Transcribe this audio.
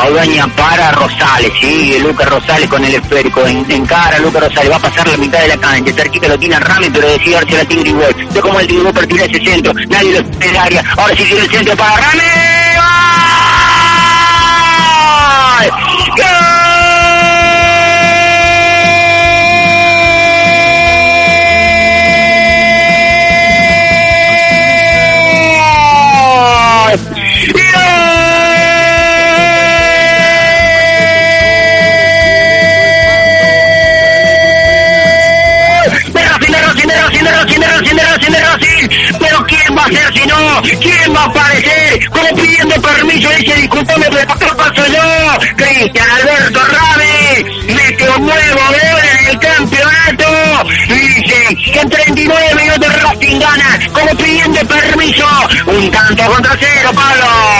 Audaña para Rosales, sigue Lucas Rosales con el esférico, en, cara Lucas Rosales, va a pasar la mitad de la cancha, cerquita lo tiene Rami, pero decide darse la Tigre igual, ve como el Tigre pertira ese centro, nadie lo espera ahora sí tiene el centro para Rami, ¡Gol! Pero ¿quién va a ser si no? ¿Quién va a aparecer? Como pidiendo permiso, dice, disculpame, pero ¿qué paso yo? Cristian Alberto Rabe mete un nuevo gol en el campeonato. Dice que en 39 minutos Racing gana, como pidiendo permiso. Un tanto contra cero, Pablo.